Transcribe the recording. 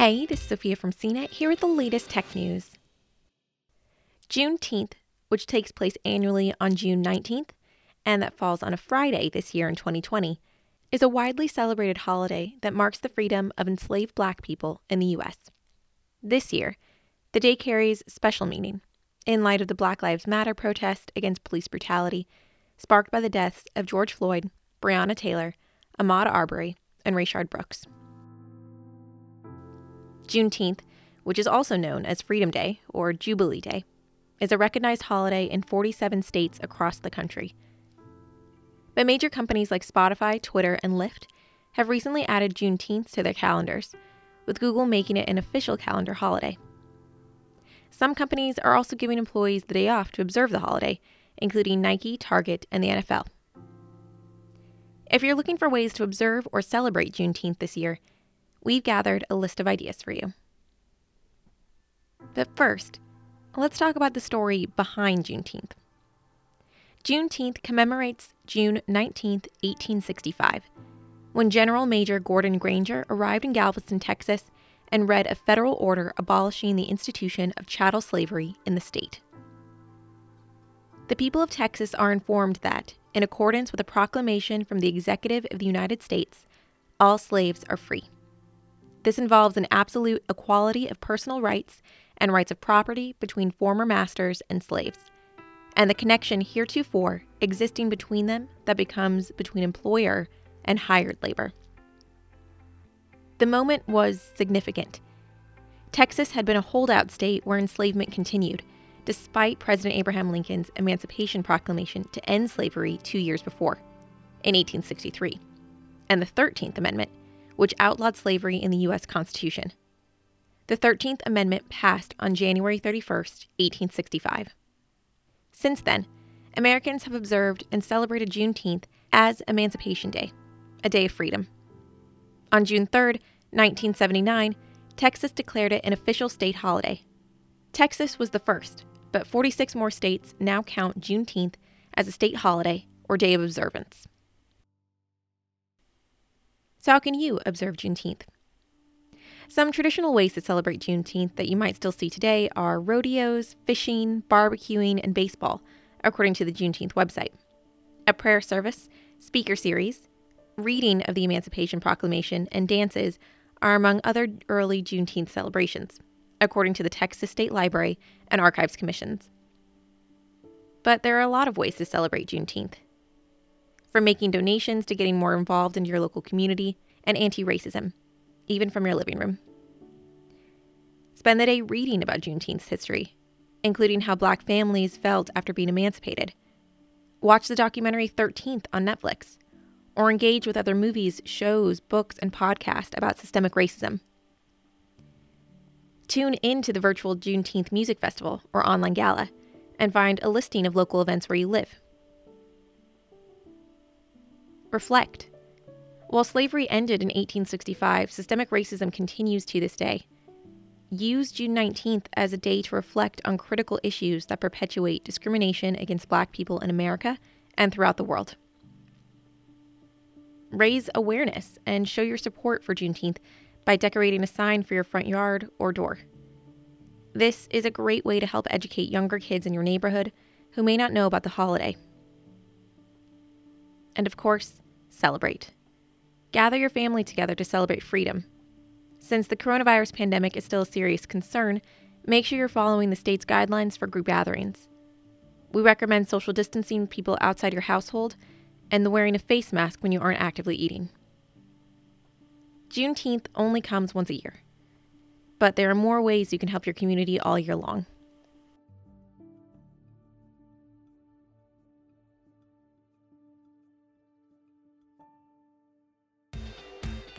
Hey, this is Sophia from CNET here with the latest tech news. Juneteenth, which takes place annually on June 19th, and that falls on a Friday this year in 2020, is a widely celebrated holiday that marks the freedom of enslaved black people in the U.S. This year, the day carries special meaning in light of the Black Lives Matter protest against police brutality sparked by the deaths of George Floyd, Breonna Taylor, Ahmaud Arbery, and Rayshard Brooks. Juneteenth, which is also known as Freedom Day or Jubilee Day, is a recognized holiday in 47 states across the country. But major companies like Spotify, Twitter, and Lyft have recently added Juneteenth to their calendars, with Google making it an official calendar holiday. Some companies are also giving employees the day off to observe the holiday, including Nike, Target, and the NFL. If you're looking for ways to observe or celebrate Juneteenth this year, we've gathered a list of ideas for you. But first, let's talk about the story behind Juneteenth. Juneteenth commemorates June 19, 1865, when General Major Gordon Granger arrived in Galveston, Texas, and read a federal order abolishing the institution of chattel slavery in the state. The people of Texas are informed that, in accordance with a proclamation from the Executive of the United States, all slaves are free. This involves an absolute equality of personal rights and rights of property between former masters and slaves, and the connection heretofore existing between them that becomes between employer and hired labor. The moment was significant. Texas had been a holdout state where enslavement continued, despite President Abraham Lincoln's Emancipation Proclamation to end slavery two years before, in 1863, and the 13th Amendment, which outlawed slavery in the U.S. Constitution. The 13th Amendment passed on January 31, 1865. Since then, Americans have observed and celebrated Juneteenth as Emancipation Day, a day of freedom. On June 3, 1979, Texas declared it an official state holiday. Texas was the first, but 46 more states now count Juneteenth as a state holiday or day of observance. So, how can you observe Juneteenth? Some traditional ways to celebrate Juneteenth that you might still see today are rodeos, fishing, barbecuing, and baseball, according to the Juneteenth website. A prayer service, speaker series, reading of the Emancipation Proclamation, and dances are among other early Juneteenth celebrations, according to the Texas State Library and Archives Commissions. But there are a lot of ways to celebrate Juneteenth from making donations to getting more involved in your local community and anti racism, even from your living room. Spend the day reading about Juneteenth's history, including how black families felt after being emancipated. Watch the documentary 13th on Netflix, or engage with other movies, shows, books, and podcasts about systemic racism. Tune in to the virtual Juneteenth Music Festival or online gala and find a listing of local events where you live. Reflect. While slavery ended in 1865, systemic racism continues to this day. Use June 19th as a day to reflect on critical issues that perpetuate discrimination against Black people in America and throughout the world. Raise awareness and show your support for Juneteenth by decorating a sign for your front yard or door. This is a great way to help educate younger kids in your neighborhood who may not know about the holiday. And of course, celebrate. Gather your family together to celebrate freedom. Since the coronavirus pandemic is still a serious concern, make sure you're following the state's guidelines for group gatherings. We recommend social distancing people outside your household and the wearing of face mask when you aren't actively eating. Juneteenth only comes once a year, but there are more ways you can help your community all year long.